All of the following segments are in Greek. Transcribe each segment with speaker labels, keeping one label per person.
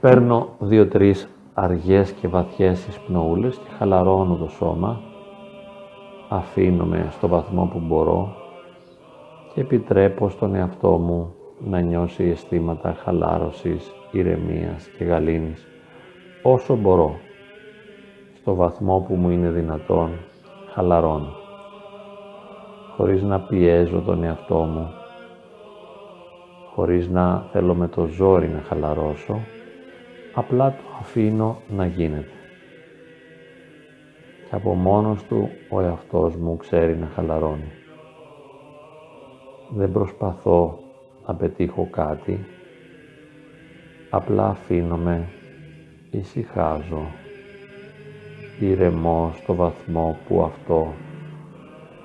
Speaker 1: Παίρνω δύο-τρεις αργές και βαθιές εισπνοούλες και χαλαρώνω το σώμα. Αφήνομαι στο βαθμό που μπορώ και επιτρέπω στον εαυτό μου να νιώσει αισθήματα χαλάρωσης, ηρεμίας και γαλήνης όσο μπορώ. Στο βαθμό που μου είναι δυνατόν, χαλαρώνω. Χωρίς να πιέζω τον εαυτό μου, χωρίς να θέλω με το ζόρι να χαλαρώσω, απλά το αφήνω να γίνεται. Και από μόνος του ο εαυτός μου ξέρει να χαλαρώνει. Δεν προσπαθώ να πετύχω κάτι, απλά αφήνομαι, ησυχάζω, ηρεμώ στο βαθμό που αυτό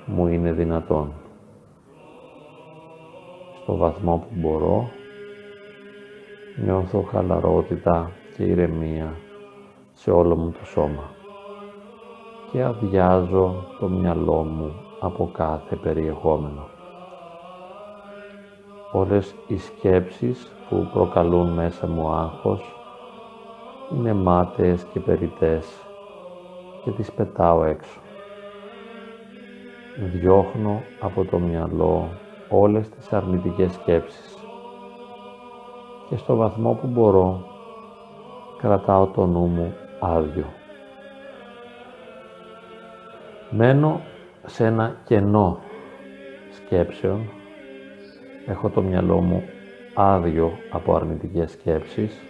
Speaker 1: μου είναι δυνατόν. Στο βαθμό που μπορώ, νιώθω χαλαρότητα και ηρεμία σε όλο μου το σώμα και αδειάζω το μυαλό μου από κάθε περιεχόμενο. Όλες οι σκέψεις που προκαλούν μέσα μου άγχος είναι μάταιες και περιτές και τις πετάω έξω. Διώχνω από το μυαλό όλες τις αρνητικές σκέψεις και στο βαθμό που μπορώ κρατάω το νου μου άδειο. Μένω σε ένα κενό σκέψεων. Έχω το μυαλό μου άδειο από αρνητικές σκέψεις,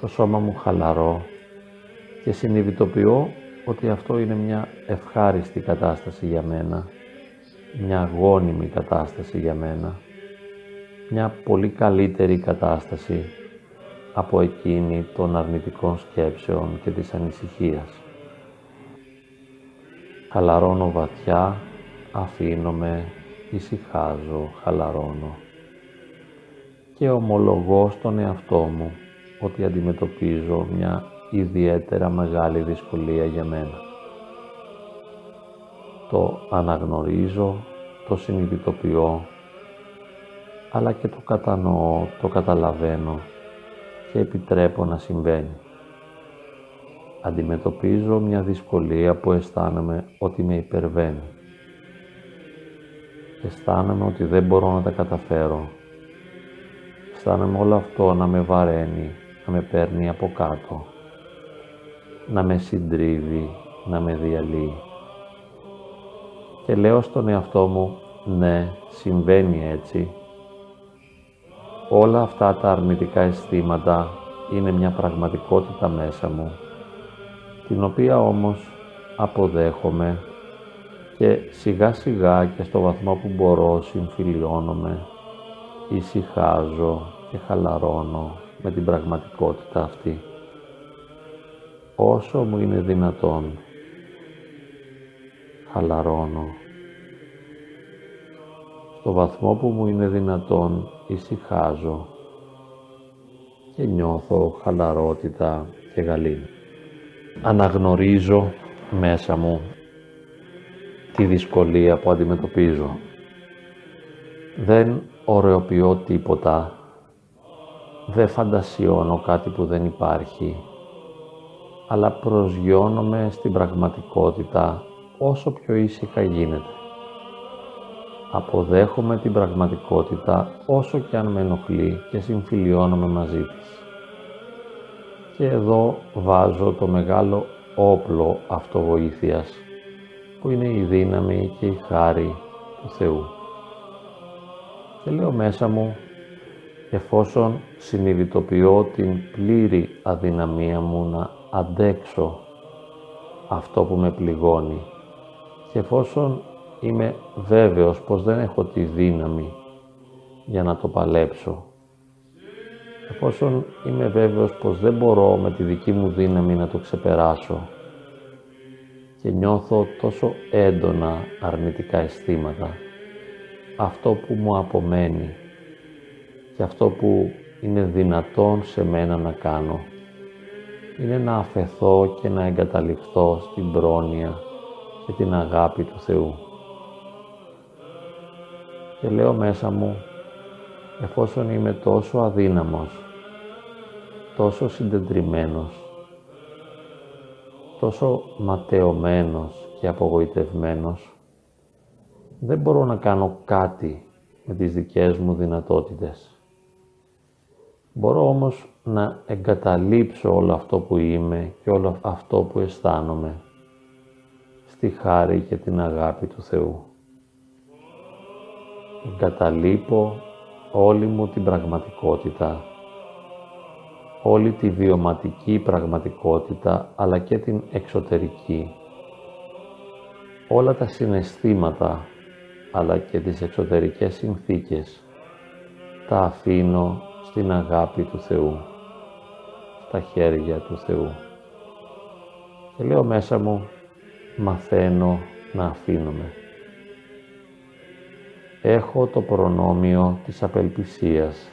Speaker 1: το σώμα μου χαλαρό και συνειδητοποιώ ότι αυτό είναι μια ευχάριστη κατάσταση για μένα, μια αγώνιμη κατάσταση για μένα, μια πολύ καλύτερη κατάσταση από εκείνη των αρνητικών σκέψεων και της ανησυχίας. Χαλαρώνω βαθιά, αφήνομαι ησυχάζω, χαλαρώνω και ομολογώ στον εαυτό μου ότι αντιμετωπίζω μια ιδιαίτερα μεγάλη δυσκολία για μένα. Το αναγνωρίζω, το συνειδητοποιώ, αλλά και το κατανοώ, το καταλαβαίνω και επιτρέπω να συμβαίνει. Αντιμετωπίζω μια δυσκολία που αισθάνομαι ότι με υπερβαίνει αισθάνομαι ότι δεν μπορώ να τα καταφέρω. Αισθάνομαι όλο αυτό να με βαραίνει, να με παίρνει από κάτω, να με συντρίβει, να με διαλύει. Και λέω στον εαυτό μου, ναι, συμβαίνει έτσι. Όλα αυτά τα αρνητικά αισθήματα είναι μια πραγματικότητα μέσα μου, την οποία όμως αποδέχομαι και σιγά σιγά και στο βαθμό που μπορώ συμφιλιώνομαι, ησυχάζω και χαλαρώνω με την πραγματικότητα αυτή. Όσο μου είναι δυνατόν, χαλαρώνω. Στο βαθμό που μου είναι δυνατόν, ησυχάζω και νιώθω χαλαρότητα και γαλήνη. Αναγνωρίζω μέσα μου τη δυσκολία που αντιμετωπίζω. Δεν ωρεοποιώ τίποτα, δεν φαντασιώνω κάτι που δεν υπάρχει, αλλά προσγειώνομαι στην πραγματικότητα όσο πιο ήσυχα γίνεται. Αποδέχομαι την πραγματικότητα όσο και αν με ενοχλεί και συμφιλιώνομαι μαζί της. Και εδώ βάζω το μεγάλο όπλο αυτοβοήθειας που είναι η δύναμη και η χάρη του Θεού. Και λέω μέσα μου, εφόσον συνειδητοποιώ την πλήρη αδυναμία μου να αντέξω αυτό που με πληγώνει και εφόσον είμαι βέβαιος πως δεν έχω τη δύναμη για να το παλέψω εφόσον είμαι βέβαιος πως δεν μπορώ με τη δική μου δύναμη να το ξεπεράσω και νιώθω τόσο έντονα αρνητικά αισθήματα. Αυτό που μου απομένει και αυτό που είναι δυνατόν σε μένα να κάνω είναι να αφαιθώ και να εγκαταλειφθώ στην πρόνοια και την αγάπη του Θεού. Και λέω μέσα μου, εφόσον είμαι τόσο αδύναμος, τόσο συντετριμένος, τόσο ματαιωμένος και απογοητευμένος, δεν μπορώ να κάνω κάτι με τις δικές μου δυνατότητες. Μπορώ όμως να εγκαταλείψω όλο αυτό που είμαι και όλο αυτό που αισθάνομαι στη χάρη και την αγάπη του Θεού. Εγκαταλείπω όλη μου την πραγματικότητα, όλη τη βιωματική πραγματικότητα αλλά και την εξωτερική, όλα τα συναισθήματα αλλά και τις εξωτερικές συνθήκες τα αφήνω στην αγάπη του Θεού, στα χέρια του Θεού. Και λέω μέσα μου, μαθαίνω να αφήνομαι. Έχω το προνόμιο της απελπισίας.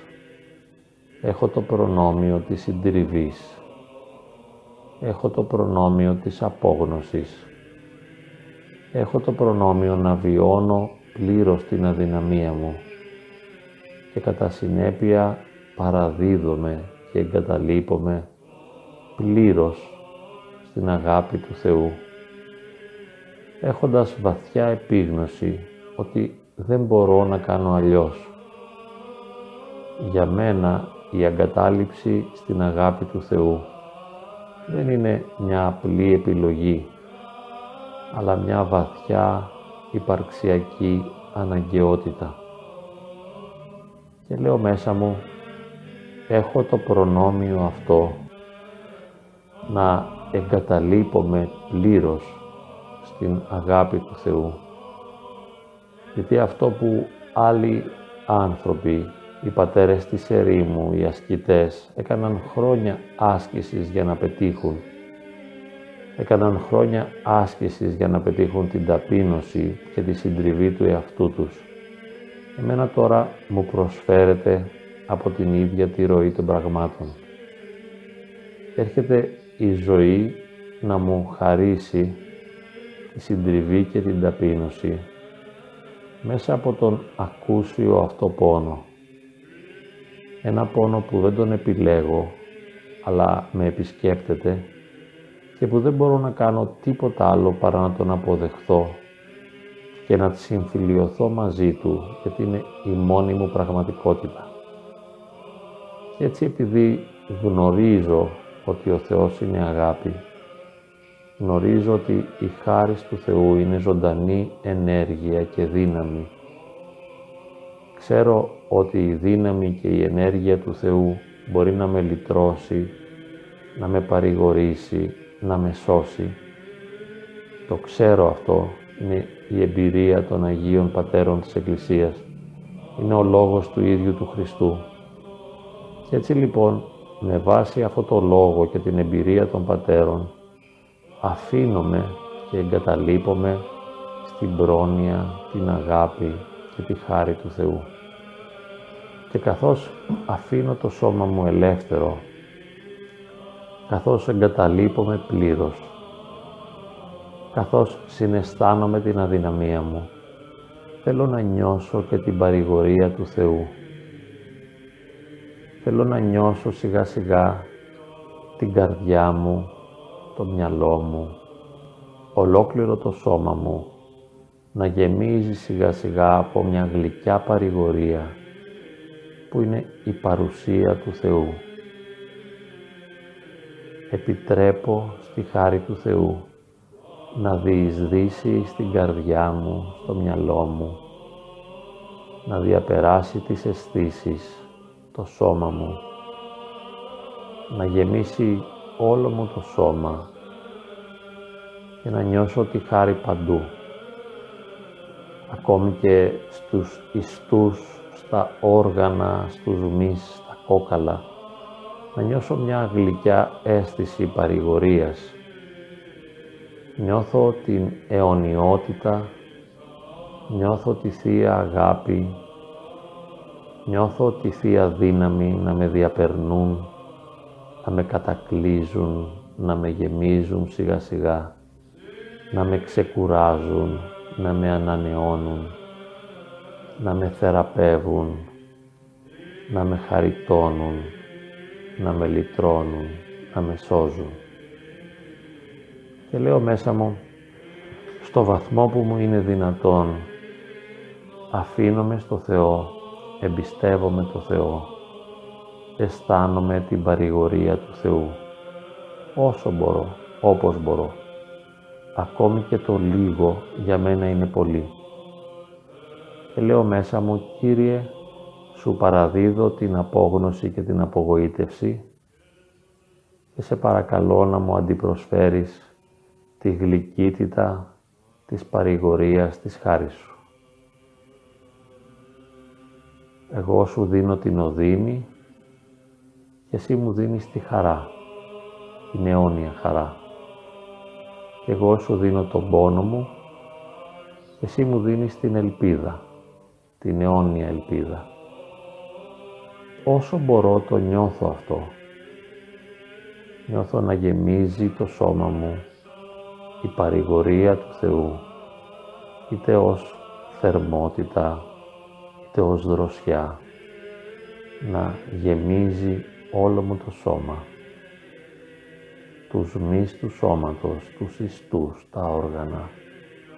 Speaker 1: Έχω το προνόμιο της συντριβής. Έχω το προνόμιο της απόγνωσης. Έχω το προνόμιο να βιώνω πλήρως την αδυναμία μου και κατά συνέπεια παραδίδομαι και εγκαταλείπομαι πλήρως στην αγάπη του Θεού, έχοντας βαθιά επίγνωση ότι δεν μπορώ να κάνω αλλιώς. Για μένα η εγκατάλειψη στην αγάπη του Θεού δεν είναι μια απλή επιλογή, αλλά μια βαθιά υπαρξιακή αναγκαιότητα. Και λέω μέσα μου, έχω το προνόμιο αυτό να εγκαταλείπομαι πλήρως στην αγάπη του Θεού. Γιατί αυτό που άλλοι άνθρωποι, οι πατέρες της ερήμου, οι ασκητές, έκαναν χρόνια άσκησης για να πετύχουν. Έκαναν χρόνια άσκησης για να πετύχουν την ταπείνωση και τη συντριβή του εαυτού τους. Εμένα τώρα μου προσφέρεται από την ίδια τη ροή των πραγμάτων. Έρχεται η ζωή να μου χαρίσει τη συντριβή και την ταπείνωση μέσα από τον ακούσιο αυτό πόνο. Ένα πόνο που δεν τον επιλέγω, αλλά με επισκέπτεται και που δεν μπορώ να κάνω τίποτα άλλο παρά να τον αποδεχθώ και να συμφιλιωθώ μαζί του, γιατί είναι η μόνη μου πραγματικότητα. Και έτσι επειδή γνωρίζω ότι ο Θεός είναι αγάπη, γνωρίζω ότι η χάρη του Θεού είναι ζωντανή ενέργεια και δύναμη. Ξέρω ότι η δύναμη και η ενέργεια του Θεού μπορεί να με λυτρώσει, να με παρηγορήσει, να με σώσει. Το ξέρω αυτό, είναι η εμπειρία των Αγίων Πατέρων της Εκκλησίας. Είναι ο λόγος του ίδιου του Χριστού. Και έτσι λοιπόν, με βάση αυτό το λόγο και την εμπειρία των Πατέρων, αφήνομαι και εγκαταλείπομαι στην πρόνοια, την αγάπη και τη χάρη του Θεού. Και καθώς αφήνω το σώμα μου ελεύθερο, καθώς εγκαταλείπομαι πλήρως, καθώς συναισθάνομαι την αδυναμία μου, θέλω να νιώσω και την παρηγορία του Θεού. Θέλω να νιώσω σιγά σιγά την καρδιά μου το μυαλό μου, ολόκληρο το σώμα μου, να γεμίζει σιγά σιγά από μια γλυκιά παρηγορία που είναι η παρουσία του Θεού. Επιτρέπω στη χάρη του Θεού να διεισδύσει στην καρδιά μου, στο μυαλό μου, να διαπεράσει τις αισθήσεις, το σώμα μου, να γεμίσει όλο μου το σώμα και να νιώσω τη χάρη παντού. Ακόμη και στους ιστούς, στα όργανα, στους μυς, στα κόκαλα. Να νιώσω μια γλυκιά αίσθηση παρηγορίας. Νιώθω την αιωνιότητα, νιώθω τη Θεία Αγάπη, νιώθω τη Θεία Δύναμη να με διαπερνούν να με κατακλείζουν, να με γεμίζουν σιγά σιγά, να με ξεκουράζουν, να με ανανεώνουν, να με θεραπεύουν, να με χαριτώνουν, να με λυτρώνουν, να με σώζουν. Και λέω μέσα μου, στο βαθμό που μου είναι δυνατόν, αφήνομαι στο Θεό, εμπιστεύομαι το Θεό, αισθάνομαι την παρηγορία του Θεού, όσο μπορώ, όπως μπορώ. Ακόμη και το λίγο για μένα είναι πολύ. Και λέω μέσα μου, Κύριε, σου παραδίδω την απόγνωση και την απογοήτευση και σε παρακαλώ να μου αντιπροσφέρεις τη γλυκύτητα της παρηγορίας της χάρης σου. Εγώ σου δίνω την οδύνη και εσύ μου δίνεις τη χαρά, την αιώνια χαρά. Και εγώ σου δίνω τον πόνο μου και εσύ μου δίνεις την ελπίδα, την αιώνια ελπίδα. Όσο μπορώ το νιώθω αυτό. Νιώθω να γεμίζει το σώμα μου η παρηγορία του Θεού, είτε ως θερμότητα, είτε ως δροσιά, να γεμίζει όλο μου το σώμα, τους μυς του σώματος, τους ιστούς, τα όργανα,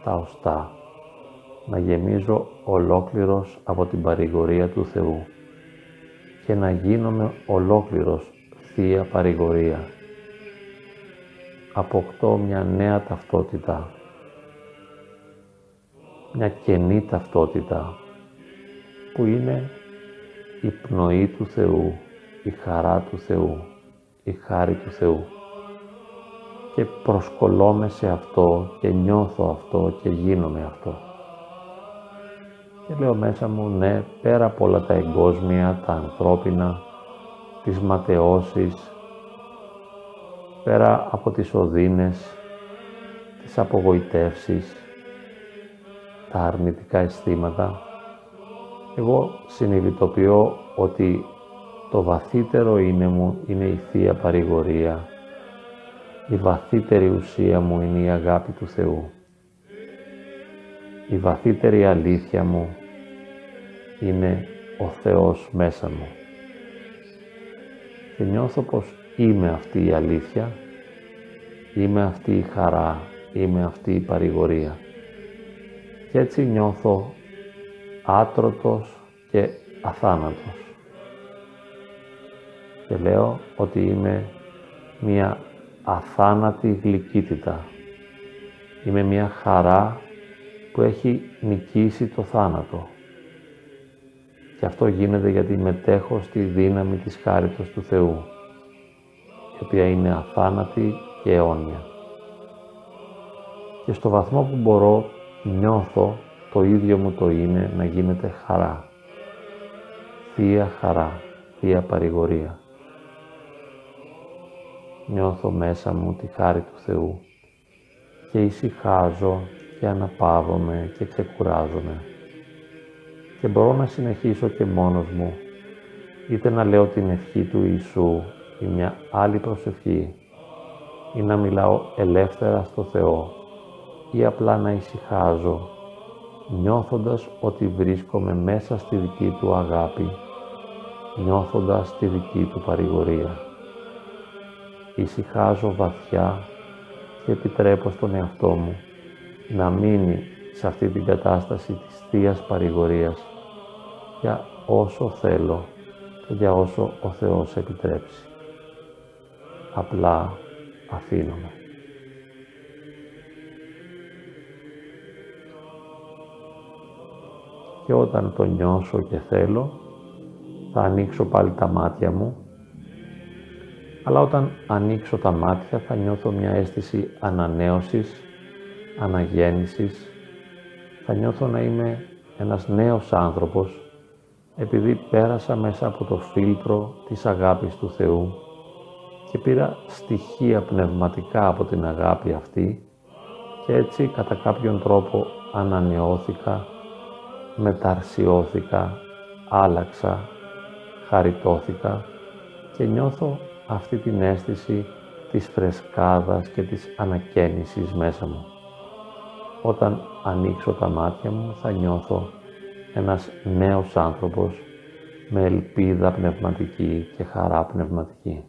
Speaker 1: τα οστά, να γεμίζω ολόκληρος από την παρηγορία του Θεού και να γίνομαι ολόκληρος Θεία Παρηγορία. Αποκτώ μια νέα ταυτότητα, μια καινή ταυτότητα που είναι η πνοή του Θεού, η χαρά του Θεού, η χάρη του Θεού. Και προσκολώμαι σε αυτό και νιώθω αυτό και γίνομαι αυτό. Και λέω μέσα μου, ναι, πέρα από όλα τα εγκόσμια, τα ανθρώπινα, τις ματαιώσεις, πέρα από τις οδύνες, τις απογοητεύσεις, τα αρνητικά αισθήματα, εγώ συνειδητοποιώ ότι το βαθύτερο είναι μου είναι η Θεία Παρηγορία, η βαθύτερη ουσία μου είναι η αγάπη του Θεού. Η βαθύτερη αλήθεια μου είναι ο Θεός μέσα μου. Και νιώθω πως είμαι αυτή η αλήθεια, είμαι αυτή η χαρά, είμαι αυτή η παρηγορία. Και έτσι νιώθω άτρωτος και αθάνατος. Και λέω ότι είμαι μια αθάνατη γλυκύτητα. Είμαι μια χαρά που έχει νικήσει το θάνατο. Και αυτό γίνεται γιατί μετέχω στη δύναμη της χάριτος του Θεού, η οποία είναι αθάνατη και αιώνια. Και στο βαθμό που μπορώ νιώθω το ίδιο μου το είναι να γίνεται χαρά. Θεία χαρά, Θεία παρηγορία. Νιώθω μέσα μου τη χάρη του Θεού και ησυχάζω και αναπαύομαι και ξεκουράζομαι και μπορώ να συνεχίσω και μόνος μου είτε να λέω την ευχή του Ιησού ή μια άλλη προσευχή ή να μιλάω ελεύθερα στο Θεό ή απλά να ησυχάζω νιώθοντας ότι βρίσκομαι μέσα στη δική Του αγάπη, νιώθοντας τη δική Του παρηγορία. Ησυχάζω βαθιά και επιτρέπω στον εαυτό μου να μείνει σε αυτή την κατάσταση της Θείας Παρηγορίας για όσο θέλω και για όσο ο Θεός επιτρέψει. Απλά αφήνομαι. Και όταν το νιώσω και θέλω, θα ανοίξω πάλι τα μάτια μου, αλλά όταν ανοίξω τα μάτια θα νιώθω μια αίσθηση ανανέωσης, αναγέννησης, θα νιώθω να είμαι ένας νέος άνθρωπος επειδή πέρασα μέσα από το φίλτρο της αγάπης του Θεού και πήρα στοιχεία πνευματικά από την αγάπη αυτή και έτσι κατά κάποιον τρόπο ανανεώθηκα, μεταρσιώθηκα, άλλαξα, χαριτώθηκα και νιώθω αυτή την αίσθηση της φρεσκάδας και της ανακαίνησης μέσα μου. Όταν ανοίξω τα μάτια μου θα νιώθω ένας νέος άνθρωπος με ελπίδα πνευματική και χαρά πνευματική.